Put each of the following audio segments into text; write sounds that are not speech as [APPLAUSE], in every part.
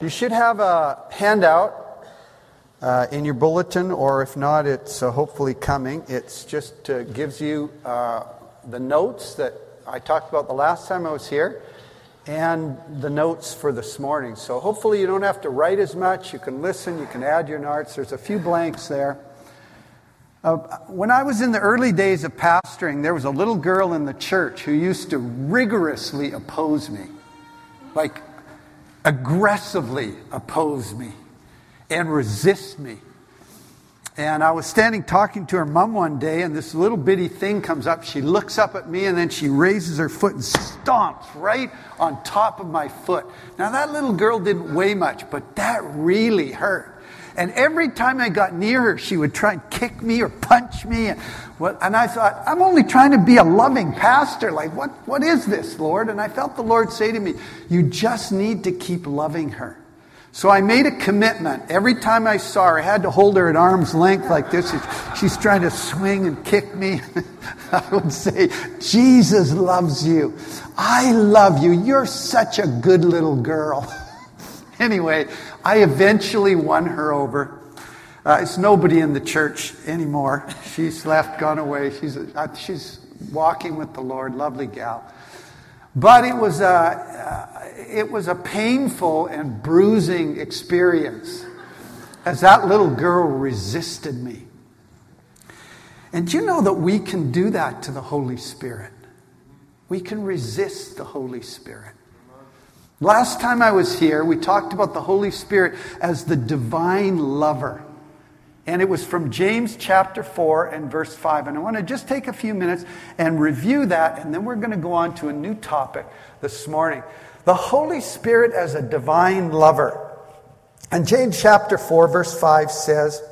You should have a handout uh, in your bulletin, or if not, it's uh, hopefully coming. It just uh, gives you uh, the notes that I talked about the last time I was here and the notes for this morning. So hopefully, you don't have to write as much. You can listen, you can add your notes. There's a few blanks there. Uh, when I was in the early days of pastoring, there was a little girl in the church who used to rigorously oppose me. Like, aggressively oppose me and resist me. And I was standing talking to her mom one day, and this little bitty thing comes up. She looks up at me, and then she raises her foot and stomps right on top of my foot. Now, that little girl didn't weigh much, but that really hurt. And every time I got near her, she would try and kick me or punch me. And, and I thought, I'm only trying to be a loving pastor. Like, what, what is this, Lord? And I felt the Lord say to me, You just need to keep loving her. So I made a commitment. Every time I saw her, I had to hold her at arm's length like this. She's trying to swing and kick me. [LAUGHS] I would say, Jesus loves you. I love you. You're such a good little girl. [LAUGHS] anyway, I eventually won her over. Uh, it's nobody in the church anymore. She's left, gone away. She's, uh, she's walking with the Lord. Lovely gal. But it was, a, uh, it was a painful and bruising experience as that little girl resisted me. And you know that we can do that to the Holy Spirit? We can resist the Holy Spirit. Last time I was here, we talked about the Holy Spirit as the divine lover. And it was from James chapter 4 and verse 5. And I want to just take a few minutes and review that, and then we're going to go on to a new topic this morning. The Holy Spirit as a divine lover. And James chapter 4, verse 5 says,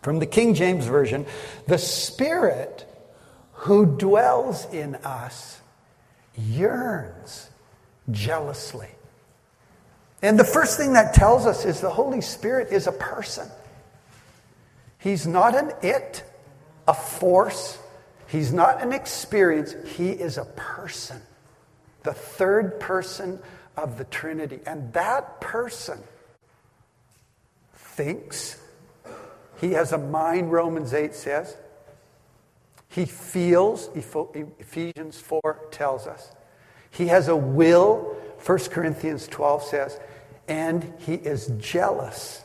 from the King James Version, the Spirit who dwells in us yearns jealously. And the first thing that tells us is the Holy Spirit is a person. He's not an it, a force. He's not an experience. He is a person, the third person of the Trinity. And that person thinks, he has a mind, Romans 8 says. He feels, Ephesians 4 tells us. He has a will, 1 Corinthians 12 says, and he is jealous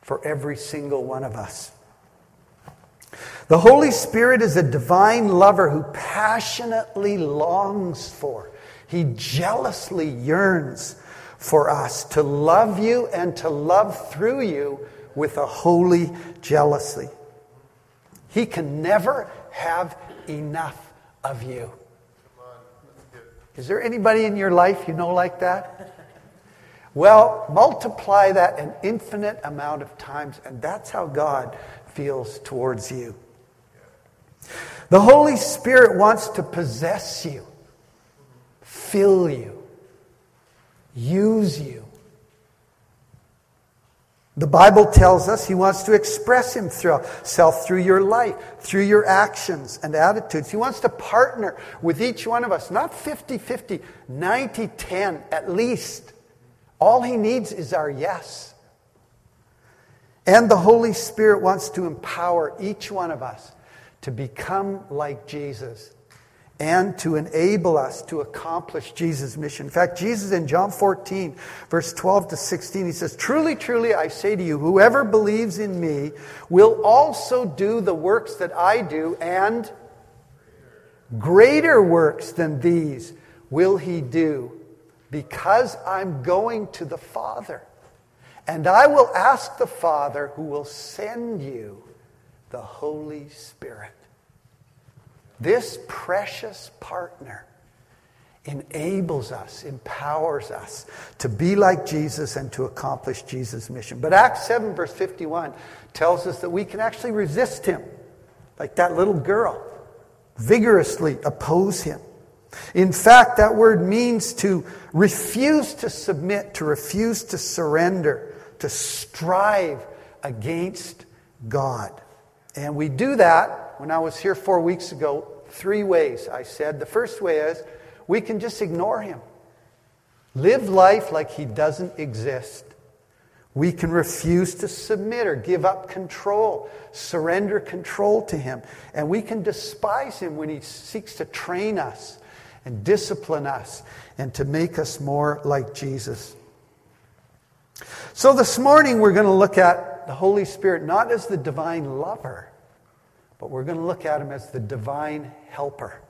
for every single one of us. The Holy Spirit is a divine lover who passionately longs for, he jealously yearns for us to love you and to love through you with a holy jealousy. He can never have enough of you. Is there anybody in your life you know like that? Well, multiply that an infinite amount of times, and that's how God feels towards you. The Holy Spirit wants to possess you, fill you, use you. The Bible tells us He wants to express Himself through your life, through your actions and attitudes. He wants to partner with each one of us, not 50 50, 90 10 at least. All He needs is our yes. And the Holy Spirit wants to empower each one of us to become like Jesus and to enable us to accomplish Jesus' mission. In fact, Jesus in John 14, verse 12 to 16, he says, Truly, truly, I say to you, whoever believes in me will also do the works that I do, and greater works than these will he do, because I'm going to the Father. And I will ask the Father who will send you the Holy Spirit. This precious partner enables us, empowers us to be like Jesus and to accomplish Jesus' mission. But Acts 7, verse 51, tells us that we can actually resist him, like that little girl, vigorously oppose him. In fact, that word means to refuse to submit, to refuse to surrender, to strive against God. And we do that when I was here four weeks ago three ways, I said. The first way is we can just ignore him. live life like he doesn't exist. We can refuse to submit or give up control, surrender control to him. And we can despise him when he seeks to train us and discipline us and to make us more like Jesus. So this morning we're going to look at the Holy Spirit not as the divine lover, but we're going to look at him as the divine helper.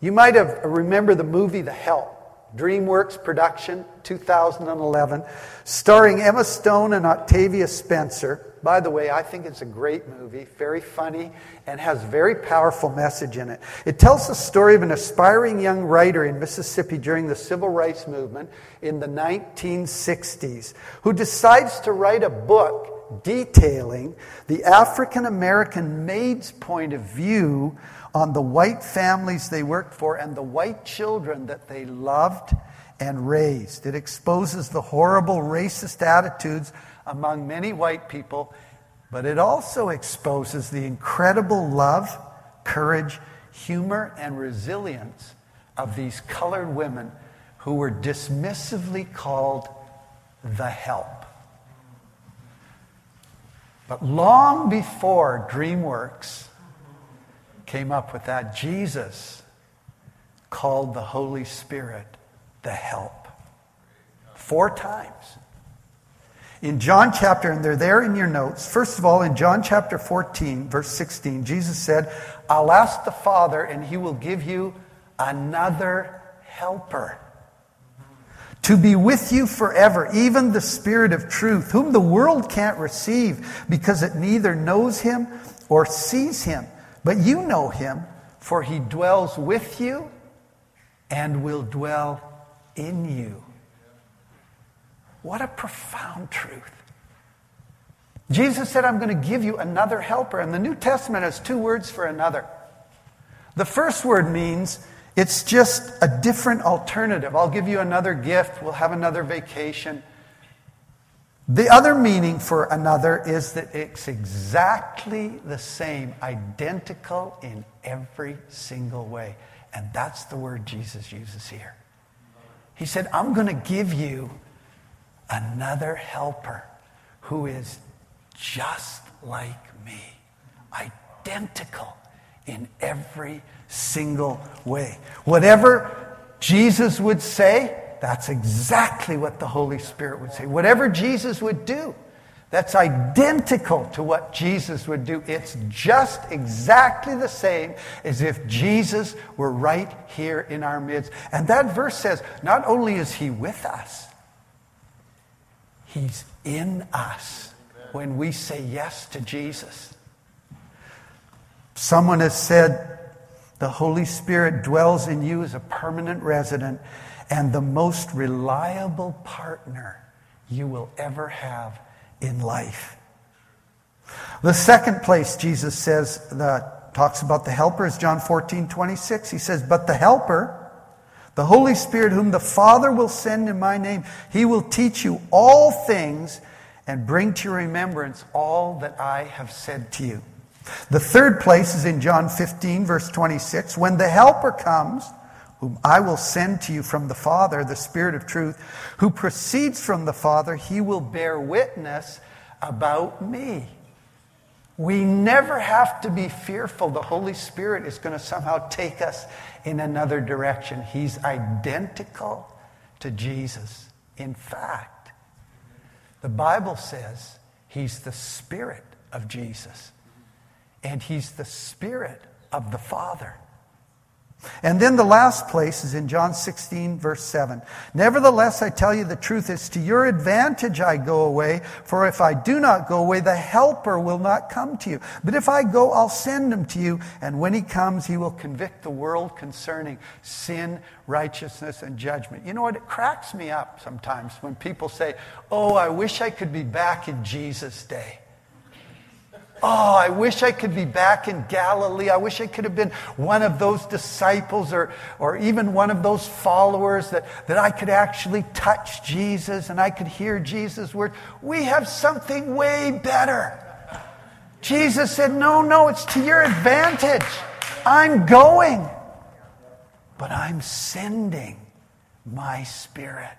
You might have remembered the movie The Help. DreamWorks production, 2011, starring Emma Stone and Octavia Spencer. By the way, I think it's a great movie, very funny, and has a very powerful message in it. It tells the story of an aspiring young writer in Mississippi during the civil rights movement in the 1960s who decides to write a book detailing the African American maid's point of view on the white families they worked for and the white children that they loved and raised. It exposes the horrible racist attitudes among many white people, but it also exposes the incredible love, courage, humor, and resilience of these colored women who were dismissively called the help. But long before DreamWorks came up with that. Jesus called the Holy Spirit the help. Four times. In John chapter, and they're there in your notes. First of all, in John chapter 14, verse 16, Jesus said, I'll ask the Father, and he will give you another helper to be with you forever, even the Spirit of truth, whom the world can't receive because it neither knows him or sees him. But you know him, for he dwells with you and will dwell in you. What a profound truth. Jesus said, I'm going to give you another helper. And the New Testament has two words for another. The first word means it's just a different alternative. I'll give you another gift. We'll have another vacation. The other meaning for another is that it's exactly the same, identical in every single way. And that's the word Jesus uses here. He said, I'm going to give you another helper who is just like me, identical in every single way. Whatever Jesus would say, that's exactly what the Holy Spirit would say. Whatever Jesus would do, that's identical to what Jesus would do. It's just exactly the same as if Jesus were right here in our midst. And that verse says not only is he with us, he's in us when we say yes to Jesus. Someone has said the Holy Spirit dwells in you as a permanent resident and the most reliable partner you will ever have in life. The second place Jesus says that talks about the helper is John 14, 26. He says, But the helper, the Holy Spirit, whom the Father will send in my name, he will teach you all things and bring to your remembrance all that I have said to you. The third place is in John 15, verse 26. When the helper comes, whom I will send to you from the Father, the Spirit of truth, who proceeds from the Father, he will bear witness about me. We never have to be fearful the Holy Spirit is going to somehow take us in another direction. He's identical to Jesus. In fact, the Bible says he's the Spirit of Jesus, and he's the Spirit of the Father. And then the last place is in John 16, verse 7. Nevertheless, I tell you the truth, it's to your advantage I go away, for if I do not go away, the Helper will not come to you. But if I go, I'll send him to you, and when he comes, he will convict the world concerning sin, righteousness, and judgment. You know what? It cracks me up sometimes when people say, Oh, I wish I could be back in Jesus' day. Oh, I wish I could be back in Galilee. I wish I could have been one of those disciples or, or even one of those followers that, that I could actually touch Jesus and I could hear Jesus' word. We have something way better. Jesus said, No, no, it's to your advantage. I'm going, but I'm sending my Spirit,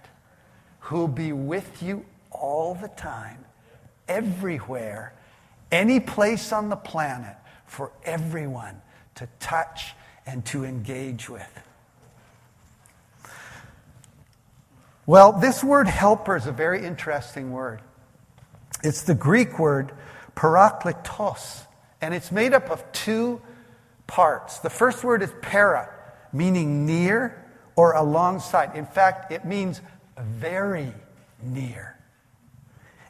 who will be with you all the time, everywhere, any place on the planet, for everyone to touch and to engage with. Well, this word helper is a very interesting word. It's the Greek word parakletos, and it's made up of two parts. The first word is para, meaning near or alongside. In fact, it means very near.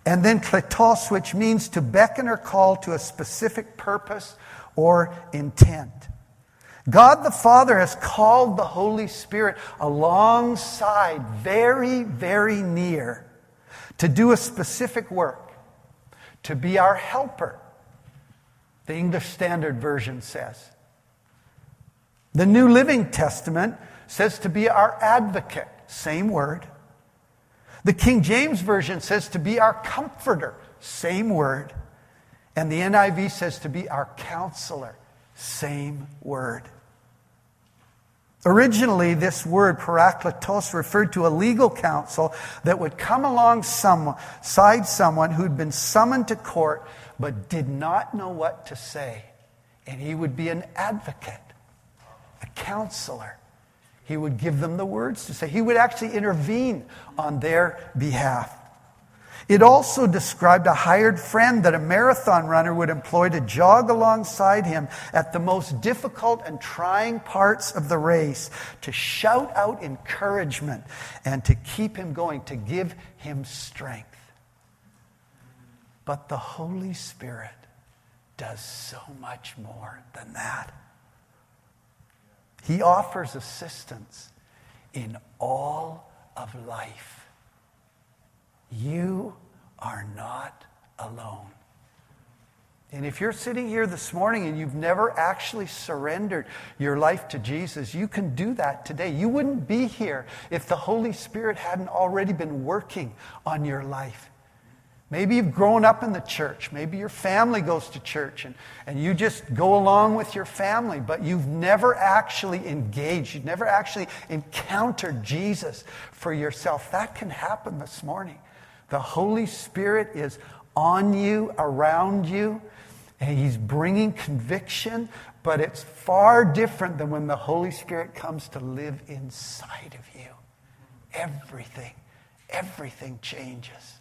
And then kletos, which means to beckon or call to a specific purpose or intent. God the Father has called the Holy Spirit alongside, very, very near, to do a specific work, to be our helper, the English Standard Version says. The New Living Testament says to be our advocate, same word. The King James Version says to be our comforter, same word. And the NIV says to be our counselor, same word. Originally, this word, parakletos, referred to a legal counsel that would come alongside someone who'd been summoned to court but did not know what to say. And he would be an advocate, a counselor. He would give them the words to say. He would actually intervene on their behalf. It also described a hired friend that a marathon runner would employ to jog alongside him at the most difficult and trying parts of the race, to shout out encouragement and to keep him going, to give him strength. But the Holy Spirit does so much more than that. He offers assistance in all of life. You are not alone. And if you're sitting here this morning and you've never actually surrendered your life to Jesus, you can do that today. You wouldn't be here if the Holy Spirit hadn't already been working on your life. Maybe you've grown up in the church. Maybe your family goes to church and, and you just go along with your family, but you've never actually engaged. You've never actually encountered Jesus for yourself. That can happen this morning. The Holy Spirit is on you, around you, and He's bringing conviction, but it's far different than when the Holy Spirit comes to live inside of you. Everything, everything changes.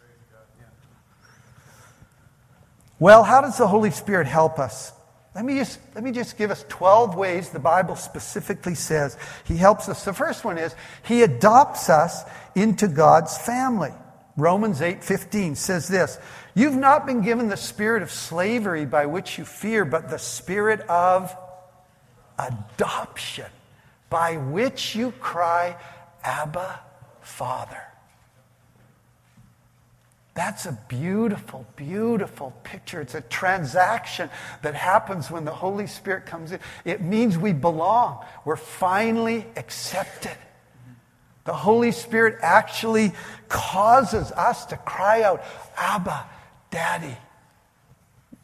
Well, how does the Holy Spirit help us? Let me, just, let me just give us 12 ways the Bible specifically says He helps us. The first one is He adopts us into God's family. Romans 8:15 says this, "You've not been given the spirit of slavery by which you fear, but the spirit of adoption, by which you cry, Abba, Father." That's a beautiful, beautiful picture. It's a transaction that happens when the Holy Spirit comes in. It means we belong. We're finally accepted. The Holy Spirit actually causes us to cry out, Abba, Daddy.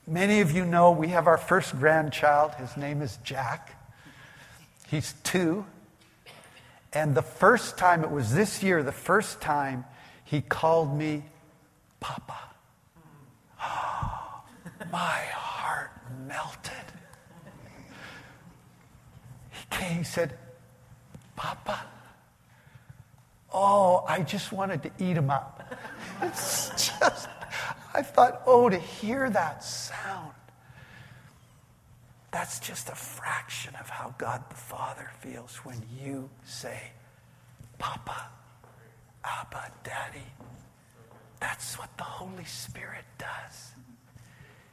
Many of you know we have our first grandchild. His name is Jack. He's two. And the first time, it was this year, the first time he called me Papa. Oh, my heart melted. He came, he said, Papa. Oh, I just wanted to eat him up. [LAUGHS] It's just, I thought, oh, to hear that sound, that's just a fraction of how God the Father feels when you say, Papa, Abba, Daddy. That's what the Holy Spirit does.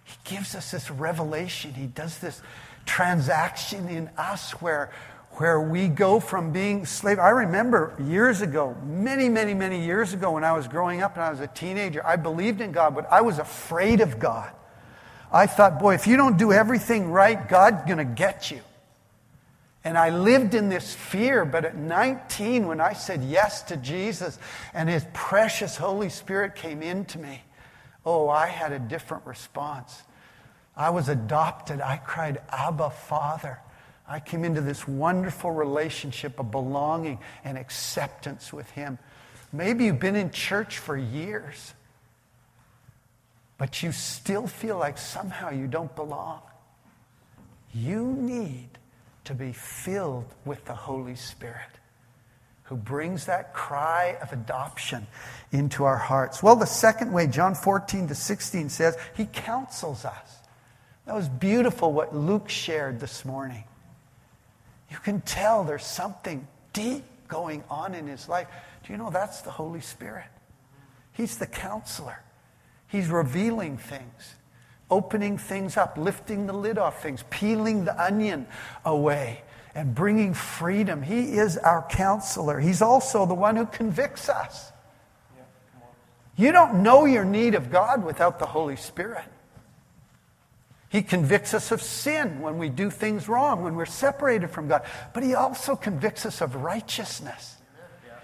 He gives us this revelation. He does this transaction in us where where we go from being slave. I remember years ago, many, many, many years ago, when I was growing up and I was a teenager, I believed in God, but I was afraid of God. I thought, boy, if you don't do everything right, God's going to get you. And I lived in this fear, but at 19, when I said yes to Jesus and His precious Holy Spirit came into me, oh, I had a different response. I was adopted. I cried, Abba, Father. I came into this wonderful relationship of belonging and acceptance with Him. Maybe you've been in church for years, but you still feel like somehow you don't belong. You need to be filled with the Holy Spirit who brings that cry of adoption into our hearts. Well, the second way, John 14 to 16 says, He counsels us. That was beautiful what Luke shared this morning. You can tell there's something deep going on in his life. Do you know that's the Holy Spirit? He's the counselor. He's revealing things, opening things up, lifting the lid off things, peeling the onion away, and bringing freedom. He is our counselor. He's also the one who convicts us. You don't know your need of God without the Holy Spirit. He convicts us of sin when we do things wrong, when we're separated from God. But He also convicts us of righteousness.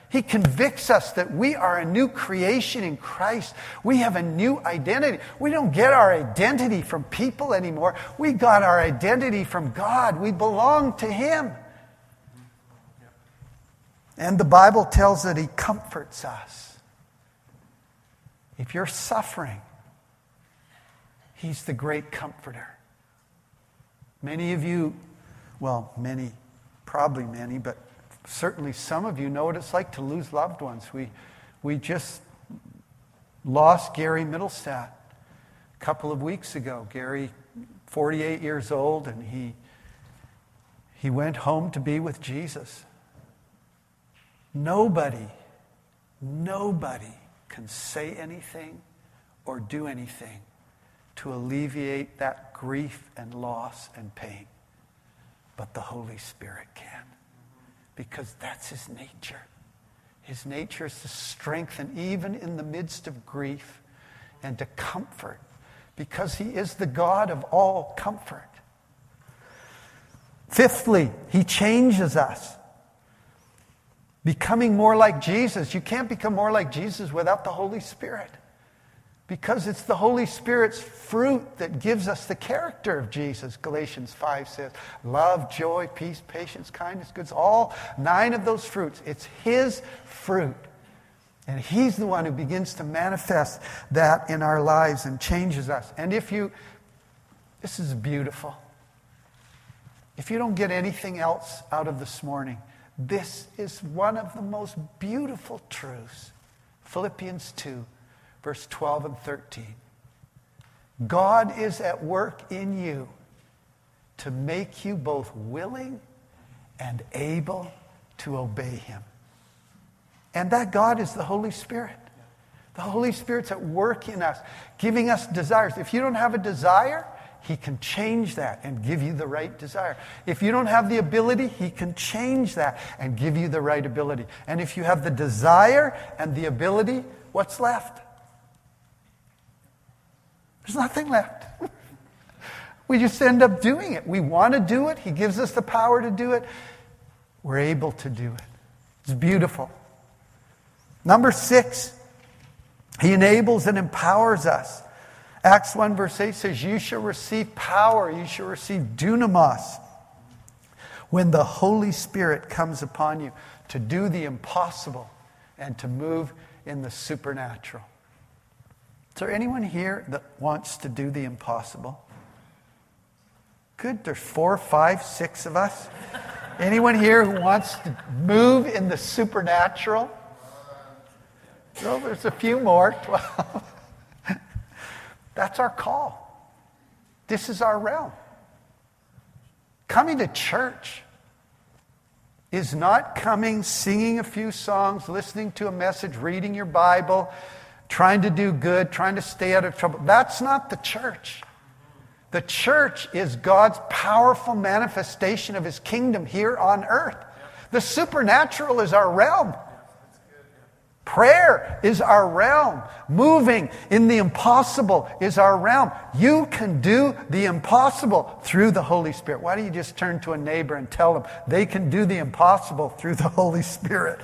He convicts us that we are a new creation in Christ. We have a new identity. We don't get our identity from people anymore. We got our identity from God. We belong to Him. And the Bible tells that He comforts us. If you're suffering, He's the great comforter. Many of you, well, many, probably many, but certainly some of you know what it's like to lose loved ones. We, we just lost Gary Middlestat a couple of weeks ago. Gary, 48 years old, and he, he went home to be with Jesus. Nobody, nobody can say anything or do anything to alleviate that grief and loss and pain. But the Holy Spirit can, because that's his nature. His nature is to strengthen even in the midst of grief and to comfort, because he is the God of all comfort. Fifthly, he changes us. Becoming more like Jesus. You can't become more like Jesus without the Holy Spirit. Because it's the Holy Spirit's fruit that gives us the character of Jesus, Galatians 5 says. Love, joy, peace, patience, kindness, goodness, all nine of those fruits. It's His fruit. And He's the one who begins to manifest that in our lives and changes us. And if you, this is beautiful. If you don't get anything else out of this morning, this is one of the most beautiful truths. Philippians 2 verse 12 and 13. God is at work in you to make you both willing and able to obey him. And that God is the Holy Spirit. The Holy Spirit's at work in us, giving us desires. If you don't have a desire, he can change that and give you the right desire. If you don't have the ability, He can change that and give you the right ability. And if you have the desire and the ability, what's left? There's nothing left. we just end up doing it. We want to do it. He gives us the power to do it. We're able to do it. It's beautiful. Number six, He enables and empowers us. Acts 1, verse 8 says, You shall receive power, you shall receive dunamis when the Holy Spirit comes upon you to do the impossible and to move in the supernatural. Is there anyone here that wants to do the impossible? Good. There's four, five, six of us. Anyone here who wants to move in the supernatural? Well, there's a few more. [LAUGHS] Twelve. That's our call. This is our realm. Coming to church is not coming, singing a few songs, listening to a message, reading your Bible, trying to do good, trying to stay out of trouble. That's not the church. The church is God's powerful manifestation of his kingdom here on earth. The supernatural is our realm. Prayer is our realm. Moving in the impossible is our realm. You can do the impossible through the Holy Spirit. Why don't you just turn to a neighbor and tell them they can do the impossible through the Holy Spirit?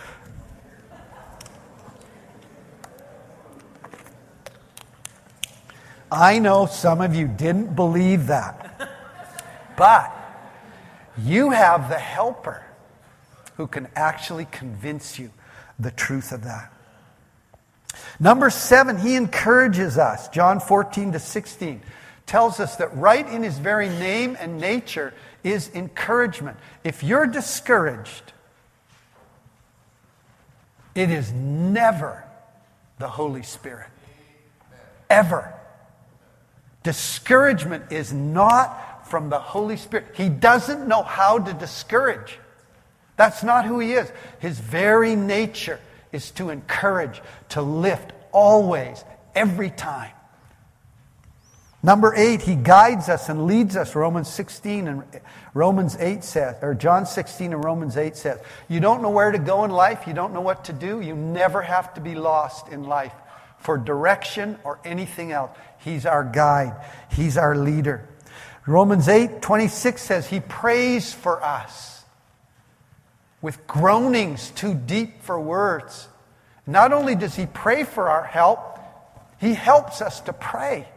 I know some of you didn't believe that. But You have the helper who can actually convince you the truth of that. Number seven, he encourages us. John 14 to 16 tells us that right in his very name and nature is encouragement. If you're discouraged, it is never the Holy Spirit. Ever. Discouragement is not from the Holy Spirit. He doesn't know how to discourage. That's not who he is. His very nature is to encourage, to lift, always, every time. Number eight, he guides us and leads us. Romans 16 and Romans 8 says, or John 16 and Romans 8 says, you don't know where to go in life, you don't know what to do, you never have to be lost in life for direction or anything else. He's our guide, He's our leader. Romans 8 26 says, He prays for us with groanings too deep for words. Not only does He pray for our help, He helps us to pray.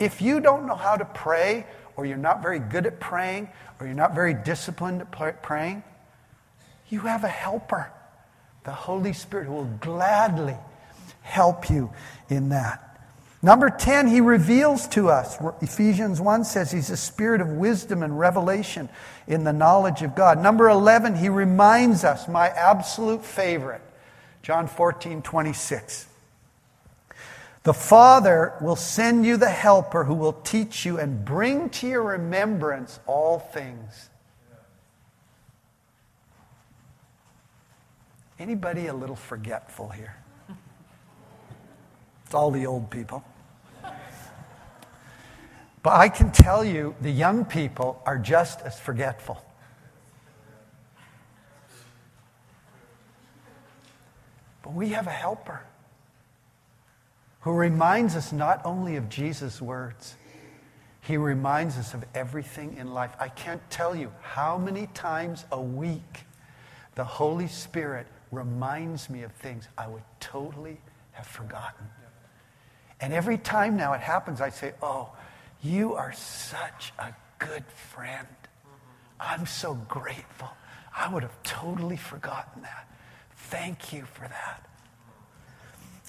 If you don't know how to pray, or you're not very good at praying, or you're not very disciplined at praying, you have a helper, the Holy Spirit, who will gladly help you in that. Number 10, he reveals to us. Ephesians 1 says he's a spirit of wisdom and revelation in the knowledge of God. Number 11, he reminds us, my absolute favorite, John 14, 26. The Father will send you the helper who will teach you and bring to your remembrance all things. Anybody a little forgetful here? It's all the old people. But I can tell you, the young people are just as forgetful. But we have a helper who reminds us not only of Jesus' words, he reminds us of everything in life. I can't tell you how many times a week the Holy Spirit reminds me of things I would totally have forgotten. And every time now it happens, I say, Oh, you are such a good friend. I'm so grateful. I would have totally forgotten that. Thank you for that.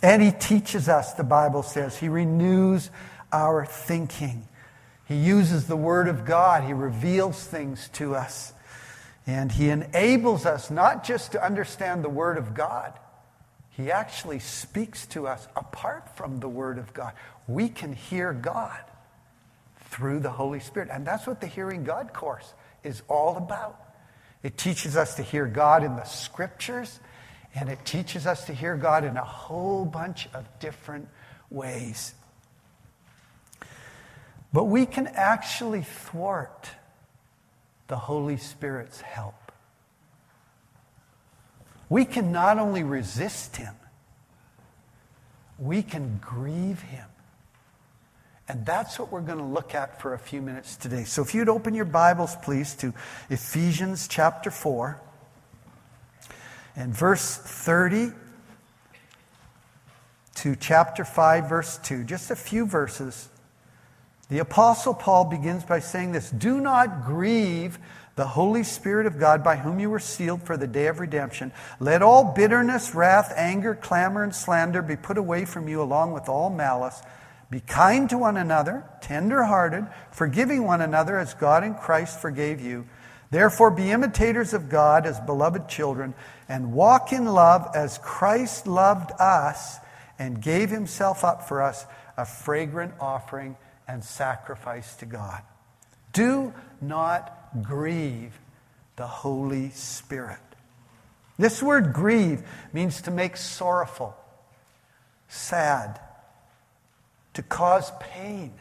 And he teaches us, the Bible says. He renews our thinking. He uses the Word of God, He reveals things to us. And He enables us not just to understand the Word of God, he actually speaks to us apart from the Word of God. We can hear God through the Holy Spirit. And that's what the Hearing God course is all about. It teaches us to hear God in the Scriptures, and it teaches us to hear God in a whole bunch of different ways. But we can actually thwart the Holy Spirit's help we can not only resist him, we can grieve him. And that's what we're going to look at for a few minutes today. So if you'd open your Bibles, please, to Ephesians chapter 4 and verse 30 to chapter 5, verse 2, just a few verses. The Apostle Paul begins by saying this Do not grieve the Holy Spirit of God, by whom you were sealed for the day of redemption. Let all bitterness, wrath, anger, clamor, and slander be put away from you, along with all malice. Be kind to one another, tender hearted, forgiving one another as God in Christ forgave you. Therefore, be imitators of God as beloved children, and walk in love as Christ loved us and gave himself up for us, a fragrant offering and sacrifice to God. Do not grieve the Holy Spirit. This word grieve means to make sorrowful, sad, to cause pain,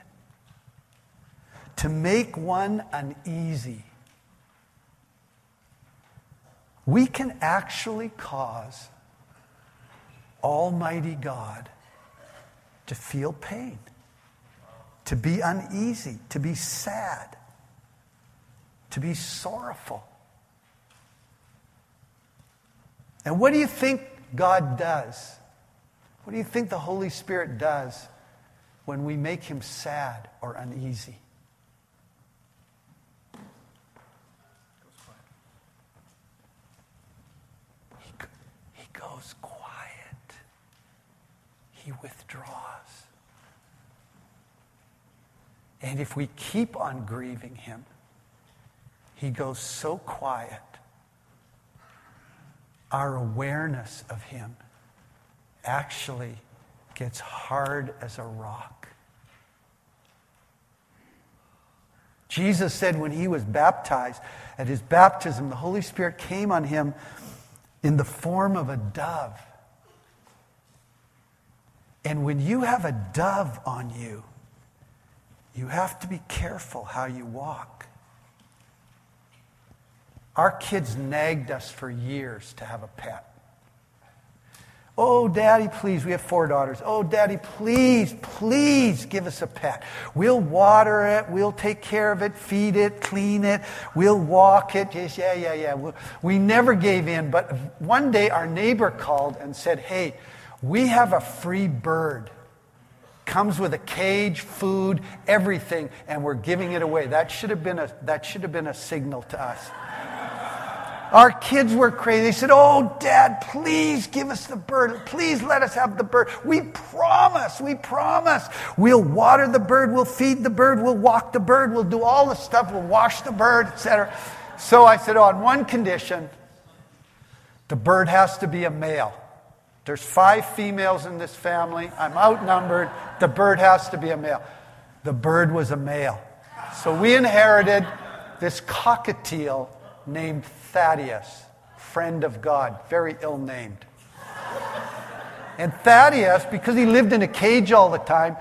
to make one uneasy. We can actually cause Almighty God to feel pain, to be uneasy, to be sad to be sorrowful. And what do you think God does? What do you think the Holy Spirit does when we make him sad or uneasy? He, he goes quiet, he withdraws. And if we keep on grieving him, he goes so quiet. Our awareness of him actually gets hard as a rock. Jesus said when he was baptized, at his baptism, the Holy Spirit came on him in the form of a dove. And when you have a dove on you, you have to be careful how you walk. Our kids nagged us for years to have a pet. Oh, daddy, please. We have four daughters. Oh, daddy, please, please give us a pet. We'll water it. We'll take care of it, feed it, clean it. We'll walk it. Just, yeah, yeah, yeah. We never gave in. But one day our neighbor called and said, hey, we have a free bird. Comes with a cage, food, everything, and we're giving it away. That should have been a, that should have been a signal to us. Our kids were crazy. They said, Oh, Dad, please give us the bird. Please let us have the bird. We promise, we promise. We'll water the bird, we'll feed the bird, we'll walk the bird, we'll do all the stuff, we'll wash the bird, etc. So I said, oh, On one condition, the bird has to be a male. There's five females in this family. I'm outnumbered. The bird has to be a male. The bird was a male. So we inherited this cockatiel named Thaddeus, friend of God, very ill named. And Thaddeus, because he lived in a cage all the time,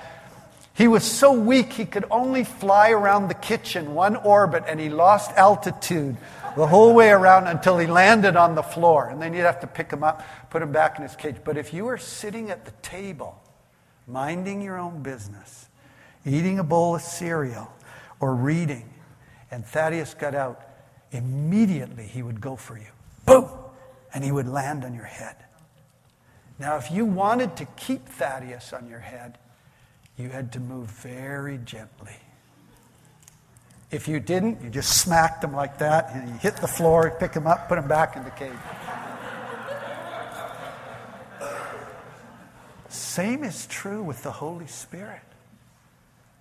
he was so weak he could only fly around the kitchen one orbit and he lost altitude the whole way around until he landed on the floor. And then you'd have to pick him up, put him back in his cage. But if you were sitting at the table, minding your own business, eating a bowl of cereal, or reading, and Thaddeus got out, immediately he would go for you. Boom! And he would land on your head. Now, if you wanted to keep Thaddeus on your head, you had to move very gently. If you didn't, you just smacked him like that, and you hit the floor, pick him up, put him back in the cage. Same is true with the Holy Spirit.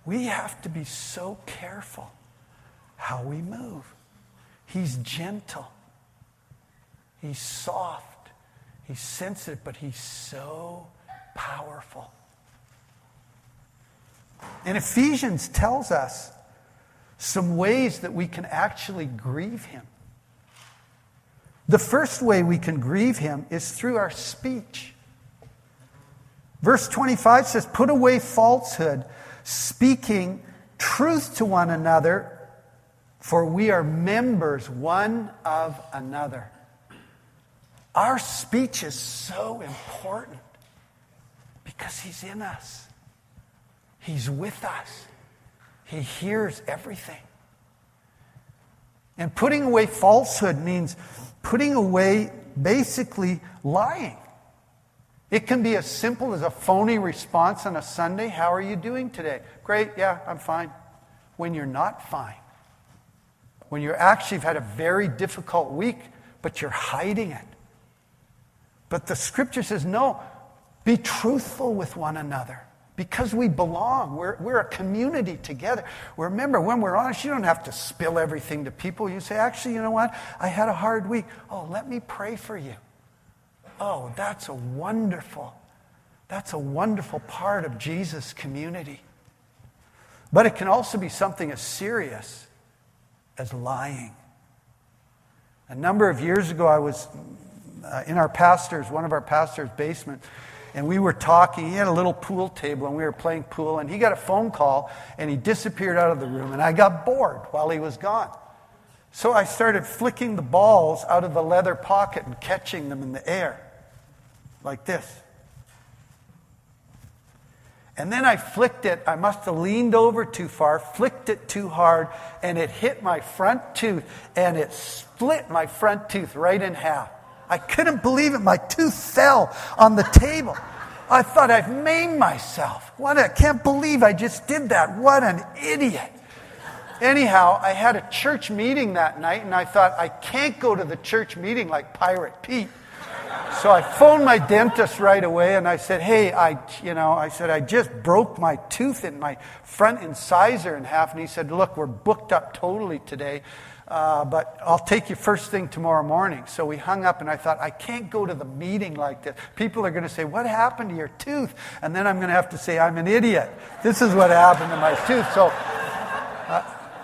We have to be so careful how we move. He's gentle. He's soft. He's sensitive, but he's so powerful. And Ephesians tells us some ways that we can actually grieve him. The first way we can grieve him is through our speech. Verse 25 says, Put away falsehood, speaking truth to one another for we are members one of another. Our speech is so important because He's in us, He's with us, He hears everything. And putting away falsehood means putting away basically lying. It can be as simple as a phony response on a Sunday. How are you doing today? Great, yeah, I'm fine. When you're not fine when you actually have had a very difficult week, but you're hiding it. But the scripture says, no, be truthful with one another because we belong. We're, we're a community together. Remember, when we're honest, you don't have to spill everything to people. You say, actually, you know what? I had a hard week. Oh, let me pray for you. Oh, that's a wonderful, that's a wonderful part of Jesus' community. But it can also be something as serious as lying. A number of years ago, I was uh, in our pastor's, one of our pastor's basement, and we were talking. He had a little pool table, and we were playing pool, and he got a phone call, and he disappeared out of the room, and I got bored while he was gone. So I started flicking the balls out of the leather pocket and catching them in the air, like this. And then I flicked it. I must have leaned over too far, flicked it too hard, and it hit my front tooth, and it split my front tooth right in half. I couldn't believe it. My tooth fell on the table. I thought I've maimed myself. What? I can't believe I just did that. What an idiot. Anyhow, I had a church meeting that night, and I thought, I can't go to the church meeting like Pirate Pete. So I phoned my dentist right away and I said, hey, I, you know, I said, I just broke my tooth in my front incisor in half. And he said, look, we're booked up totally today. Uh, but I'll take you first thing tomorrow morning. So we hung up, and I thought, I can't go to the meeting like this. People are going to say, What happened to your tooth? And then I'm going to have to say, I'm an idiot. This is what happened to my tooth. So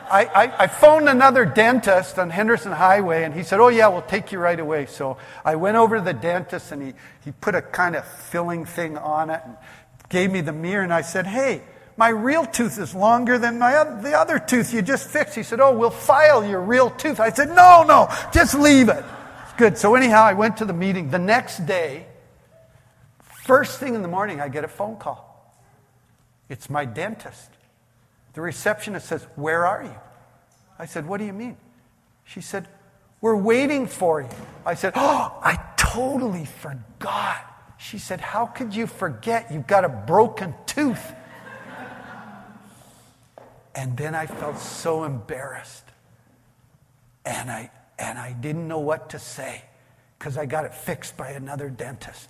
I, I, I, phoned another dentist on Henderson Highway, and he said, Oh, yeah, we'll take you right away. So I went over to the dentist, and he, he put a kind of filling thing on it and gave me the mirror, and I said, Hey, my real tooth is longer than my, the other tooth you just fixed. He said, Oh, we'll file your real tooth. I said, No, no, just leave it. Good. So, anyhow, I went to the meeting. The next day, first thing in the morning, I get a phone call. It's my dentist. The receptionist says, Where are you? I said, What do you mean? She said, We're waiting for you. I said, Oh, I totally forgot. She said, How could you forget? You've got a broken tooth. And then I felt so embarrassed. And I, and I didn't know what to say because I got it fixed by another dentist.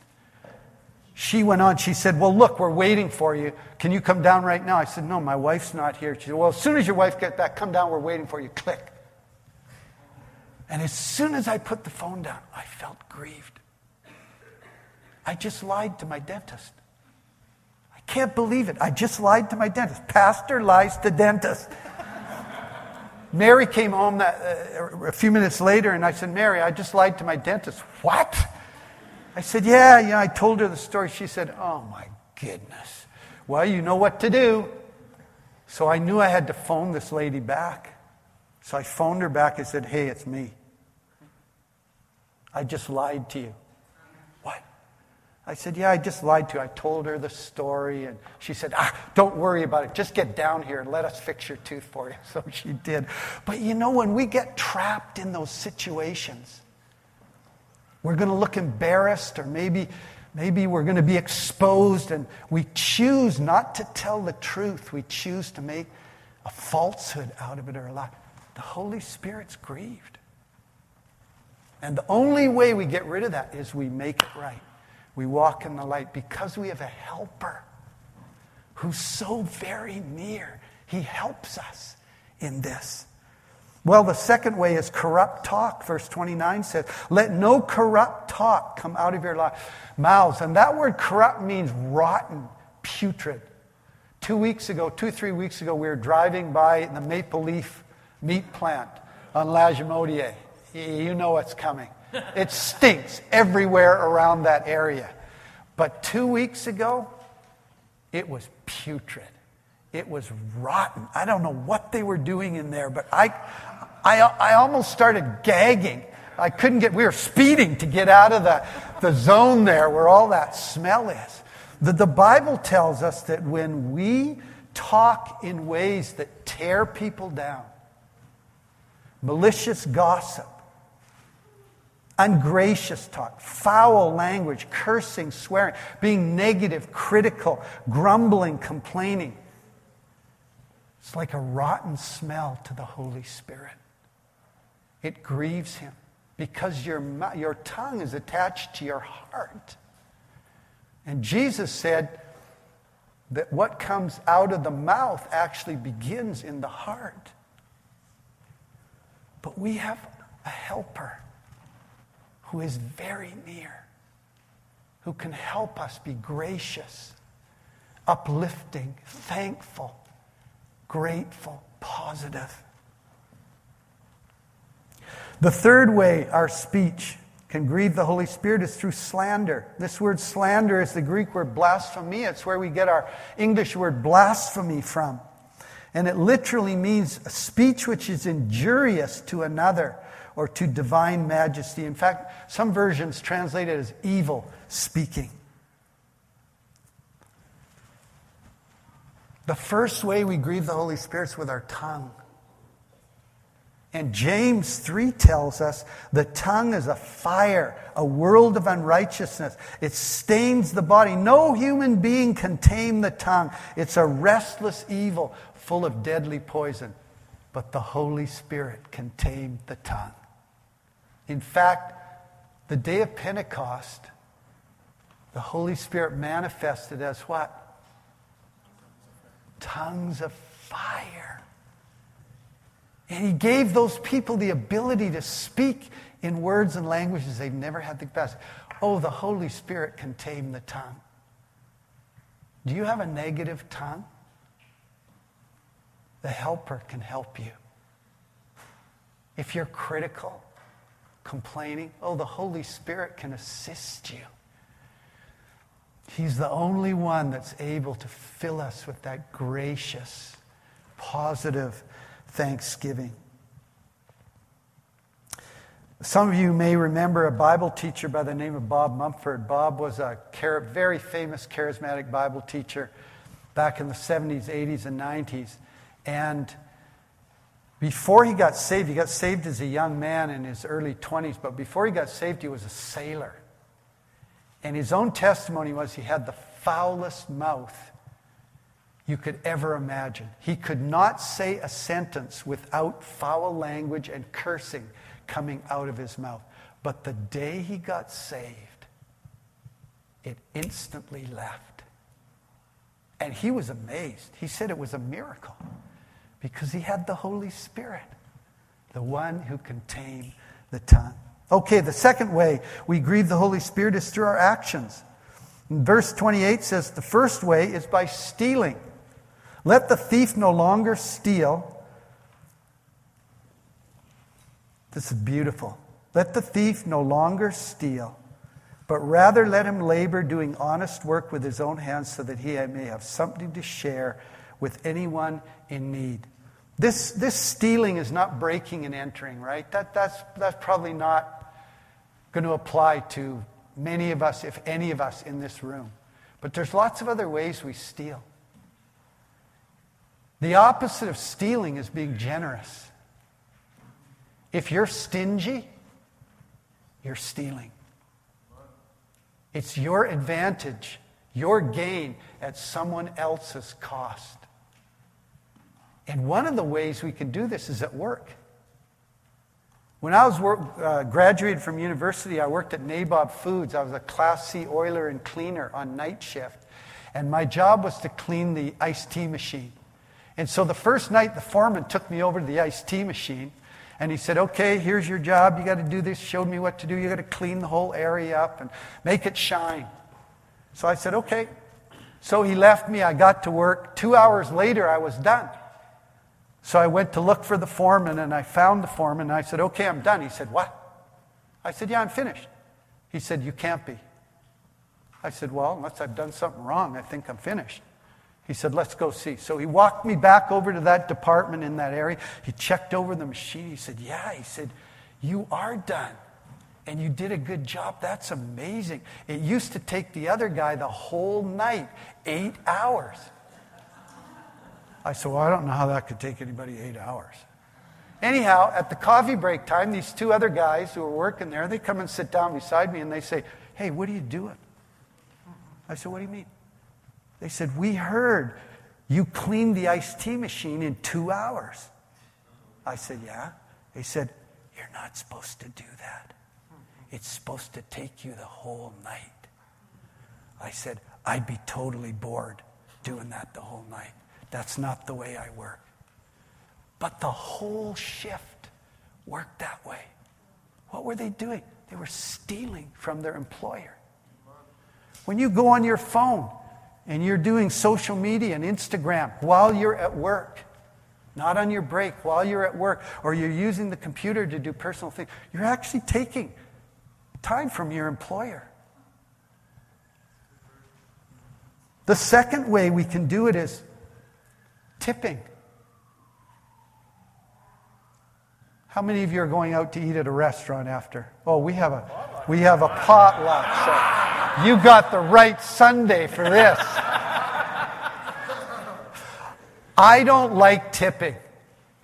She went on, she said, Well, look, we're waiting for you. Can you come down right now? I said, No, my wife's not here. She said, Well, as soon as your wife gets back, come down, we're waiting for you. Click. And as soon as I put the phone down, I felt grieved. I just lied to my dentist. I can't believe it. I just lied to my dentist. Pastor lies to dentist. Mary came home that, uh, a few minutes later, and I said, Mary, I just lied to my dentist. What? I said, Yeah, yeah. I told her the story. She said, Oh my goodness. Well, you know what to do. So I knew I had to phone this lady back. So I phoned her back. I said, Hey, it's me. I just lied to you. What? I said, Yeah, I just lied to you. I told her the story. And she said, Ah, don't worry about it. Just get down here and let us fix your tooth for you. [LAUGHS] So she did. But you know, when we get trapped in those situations, we're going to look embarrassed or maybe, maybe we're going to be exposed and we choose not to tell the truth. We choose to make a falsehood out of it or a lie. The Holy Spirit's grieved. And the only way we get rid of that is we make it right. We walk in the light because we have a helper who's so very near. He helps us in this. Well, the second way is corrupt talk. Verse 29 says, Let no corrupt talk come out of your mouths. And that word corrupt means rotten, putrid. Two weeks ago, two, three weeks ago, we were driving by the Maple Leaf meat plant on Lagimodière. You know what's coming. [LAUGHS] It stinks everywhere around that area. But two weeks ago, it was putrid. It was rotten. I don't know what they were doing in there, but I, I, I almost started gagging. I couldn't get, we were speeding to get out of the, the zone there where all that smell is. The, the Bible tells us that when we talk in ways that tear people down, malicious gossip, ungracious talk, foul language, cursing, swearing, being negative, critical, grumbling, complaining. It's like a rotten smell to the Holy Spirit. It grieves him because your, your tongue is attached to your heart. And Jesus said that what comes out of the mouth actually begins in the heart. But we have a helper who is very near, who can help us be gracious, uplifting, thankful, grateful, positive. The third way our speech can grieve the Holy Spirit is through slander. This word slander is the Greek word blasphemy. It's where we get our English word blasphemy from. And it literally means a speech which is injurious to another or to divine majesty. In fact, some versions translate it as evil speaking. The first way we grieve the Holy Spirit is with our tongue. And James 3 tells us the tongue is a fire, a world of unrighteousness. It stains the body. No human being can tame the tongue. It's a restless evil full of deadly poison. But the Holy Spirit can tame the tongue. In fact, the day of Pentecost, The Holy Spirit manifested as what? Tongues of fire. And he gave those people the ability to speak in words and languages they've never had the capacity. Oh, the Holy Spirit can tame the tongue. Do you have a negative tongue? The helper can help you. If you're critical, complaining, oh, the Holy Spirit can assist you. He's the only one that's able to fill us with that gracious, positive thanksgiving. Some of you may remember a Bible teacher by the name of Bob Mumford. Bob was a very famous charismatic Bible teacher back in the 70s, 80s, and 90s. And before he got saved, he got saved as a young man in his early 20s, but before he got saved, he was a sailor. And his own testimony was he had the foulest mouth you could ever imagine. He could not say a sentence without foul language and cursing coming out of his mouth. But the day he got saved, it instantly left. And he was amazed. He said it was a miracle because he had the Holy Spirit, the one who can tame the tongue. Okay, the second way we grieve the Holy Spirit is through our actions. Verse 28 says the first way is by stealing. Let the thief no longer steal This is beautiful. Let the thief no longer steal, but rather let him labor doing honest work with his own hands so that he may have something to share with anyone in need. This, this stealing is not breaking and entering, right? That, that's, that's probably not going to apply to many of us, if any of us in this room. But there's lots of other ways we steal. The opposite of stealing is being generous. If you're stingy, you're stealing. It's your advantage, your gain at someone else's cost. And one of the ways we can do this is at work. When I was work, uh, graduated from university, I worked at Nabob Foods. I was a Class C oiler and cleaner on night shift. And my job was to clean the iced tea machine. And so the first night, the foreman took me over to the iced tea machine. And he said, Okay, here's your job. You got to do this. Showed me what to do. You got to clean the whole area up and make it shine. So I said, Okay. So he left me. I got to work. Two hours later, I was done. So I went to look for the foreman and I found the foreman. And I said, Okay, I'm done. He said, What? I said, Yeah, I'm finished. He said, You can't be. I said, Well, unless I've done something wrong, I think I'm finished. He said, Let's go see. So he walked me back over to that department in that area. He checked over the machine. He said, Yeah. He said, You are done. And you did a good job. That's amazing. It used to take the other guy the whole night, eight hours. I said, Well, I don't know how that could take anybody eight hours. Anyhow, at the coffee break time, these two other guys who were working there, they come and sit down beside me and they say, Hey, what are you doing? I said, What do you mean? They said, We heard you cleaned the iced tea machine in two hours. I said, Yeah. They said, You're not supposed to do that. It's supposed to take you the whole night. I said, I'd be totally bored doing that the whole night. That's not the way I work. But the whole shift worked that way. What were they doing? They were stealing from their employer. When you go on your phone, and you're doing social media and Instagram while you're at work, not on your break, while you're at work, or you're using the computer to do personal things, you're actually taking time from your employer. The second way we can do it is tipping. How many of you are going out to eat at a restaurant after? Oh, we have a we have a potluck. So you got the right Sunday for this. I don't like tipping.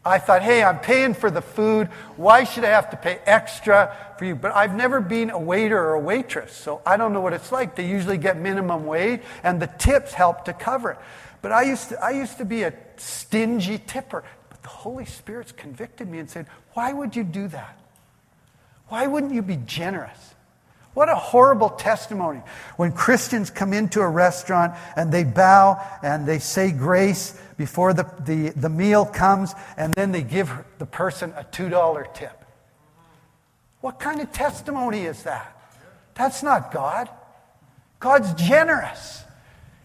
I thought, hey, I'm paying for the food. Why should I have to pay extra for you? But I've never been a waiter or a waitress, so I don't know what it's like. They usually get minimum wage, and the tips help to cover it. But I used to, I used to be a stingy tipper. But the Holy Spirit's convicted me and said, why would you do that? Why wouldn't you be generous? What a horrible testimony when Christians come into a restaurant and they bow and they say grace before the, the, the meal comes and then they give the person a $2 tip. What kind of testimony is that? That's not God. God's generous.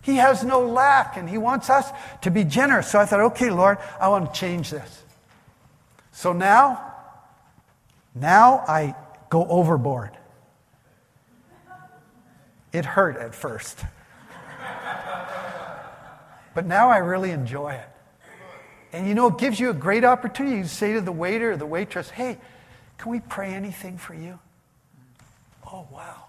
He has no lack and He wants us to be generous. So I thought, okay, Lord, I want to change this. So now, now I go overboard. It hurt at first. but now I really enjoy it. And you know, it gives you a great opportunity to say to the waiter or the waitress, hey, can we pray anything for you? Oh, wow.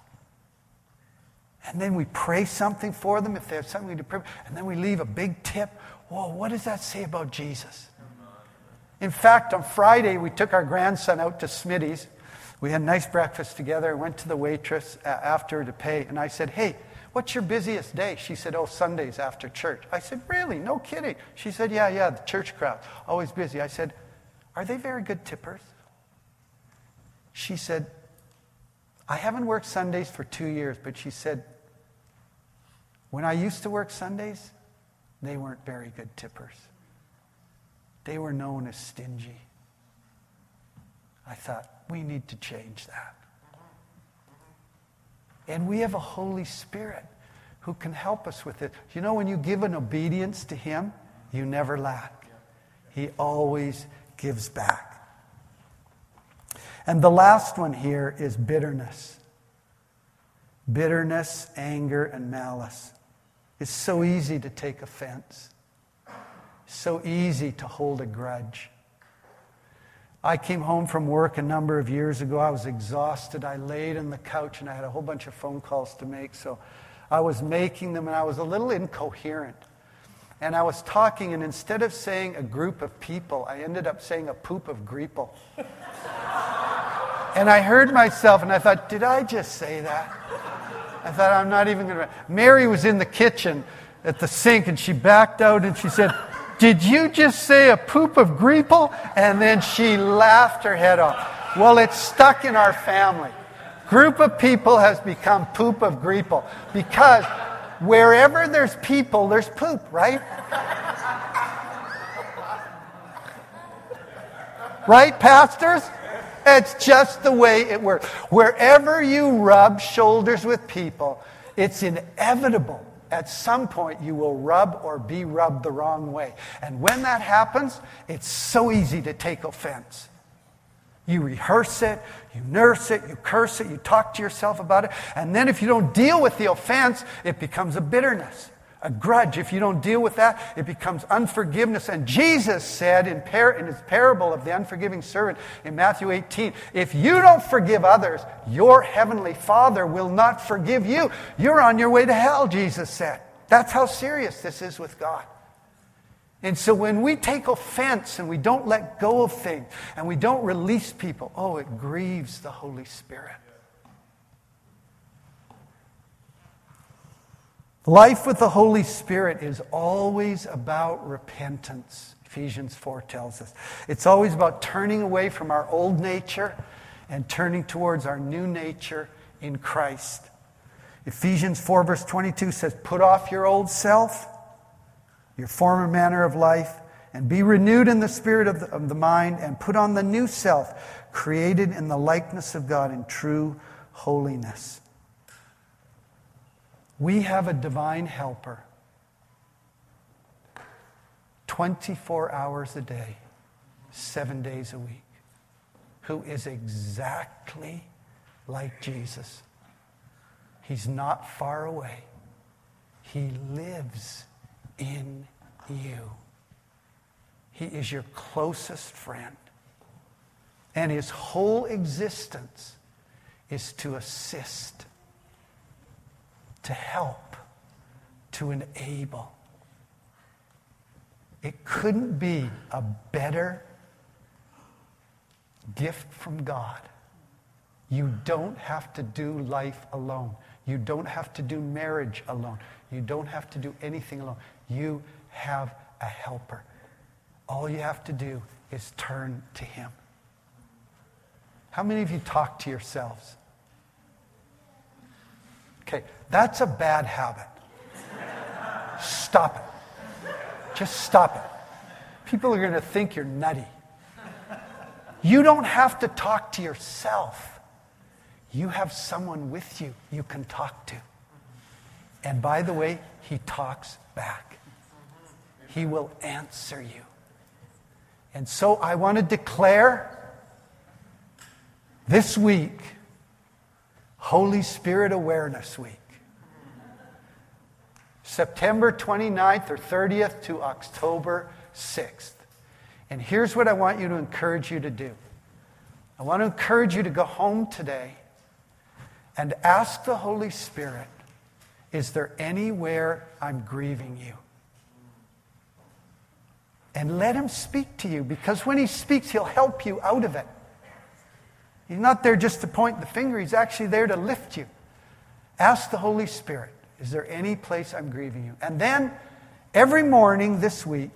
And then we pray something for them if they have something to pray. And then we leave a big tip. Whoa, what does that say about Jesus? In fact, on Friday, we took our grandson out to Smitty's we had a nice breakfast together. I went to the waitress after to pay, and I said, Hey, what's your busiest day? She said, Oh, Sundays after church. I said, Really? No kidding. She said, Yeah, yeah, the church crowd, always busy. I said, Are they very good tippers? She said, I haven't worked Sundays for two years, but she said, When I used to work Sundays, they weren't very good tippers. They were known as stingy. I thought, we need to change that. And we have a Holy Spirit who can help us with it. You know, when you give an obedience to Him, you never lack. He always gives back. And the last one here is bitterness. Bitterness, anger, and malice. It's so easy to take offense, so easy to hold a grudge. I came home from work a number of years ago. I was exhausted. I laid on the couch and I had a whole bunch of phone calls to make. So I was making them and I was a little incoherent. And I was talking, and instead of saying a group of people, I ended up saying a poop of greeple. [LAUGHS] and I heard myself and I thought, did I just say that? I thought, I'm not even going to. Mary was in the kitchen at the sink and she backed out and she said, did you just say a poop of greeple? And then she laughed her head off. Well, it's stuck in our family. Group of people has become poop of greeple because wherever there's people, there's poop, right? right, pastors? It's just the way it works. Wherever you rub shoulders with people, it's inevitable at some point you will rub or be rubbed the wrong way. And when that happens, it's so easy to take offense. You rehearse it, you nurse it, you curse it, you talk to yourself about it, and then if you don't deal with the offense, it becomes a bitterness a grudge. If you don't deal with that, it becomes unforgiveness. And Jesus said in, par- in, his parable of the unforgiving servant in Matthew 18, if you don't forgive others, your heavenly Father will not forgive you. You're on your way to hell, Jesus said. That's how serious this is with God. And so when we take offense and we don't let go of things and we don't release people, oh, it grieves the Holy Spirit. Life with the Holy Spirit is always about repentance, Ephesians 4 tells us. It's always about turning away from our old nature and turning towards our new nature in Christ. Ephesians 4, verse 22 says, Put off your old self, your former manner of life, and be renewed in the spirit of the, of the mind, and put on the new self, created in the likeness of God in true holiness. We have a divine helper 24 hours a day, seven days a week, who is exactly like Jesus. He's not far away, He lives in you. He is your closest friend. And his whole existence is to assist to help, to enable. It couldn't be a better gift from God. You don't have to do life alone. You don't have to do marriage alone. You don't have to do anything alone. You have a helper. All you have to do is turn to Him. How many of you talk to yourselves? Okay, that's a bad habit. Stop it. Just stop it. People are going to think you're nutty. You don't have to talk to yourself. You have someone with you you can talk to. And by the way, he talks back. He will answer you. And so I want to declare this week Holy Spirit Awareness Week. September 29th or 30th to October 6th. And here's what I want you to encourage you to do I want to encourage you to go home today and ask the Holy Spirit, is there anywhere I'm grieving you? And let him speak to you because when he speaks, he'll help you out of it. He's not there just to point the finger, he's actually there to lift you. Ask the Holy Spirit, is there any place I'm grieving you? And then every morning this week,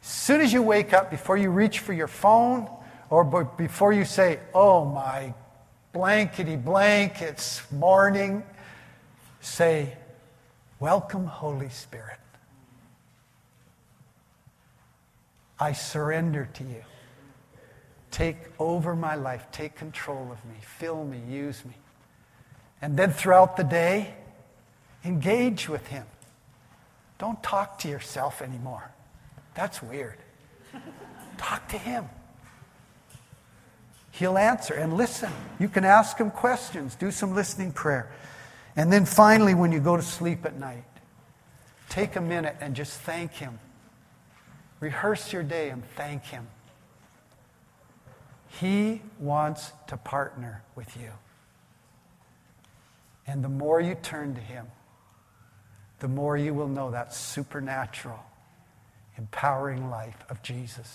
as soon as you wake up, before you reach for your phone, or before you say, Oh my blankety blank, it's morning, say, Welcome, Holy Spirit. I surrender to you. Take over my life. Take control of me. Fill me. Use me. And then throughout the day, engage with Him. Don't talk to yourself anymore. That's weird. [LAUGHS] Talk to Him. He'll answer. And listen. You can ask Him questions. Do some listening prayer. And then finally, when you go to sleep at night, take a minute and just thank Him Rehearse your day and thank Him. He wants to partner with you. And the more you turn to Him, the more you will know that supernatural, empowering life of Jesus.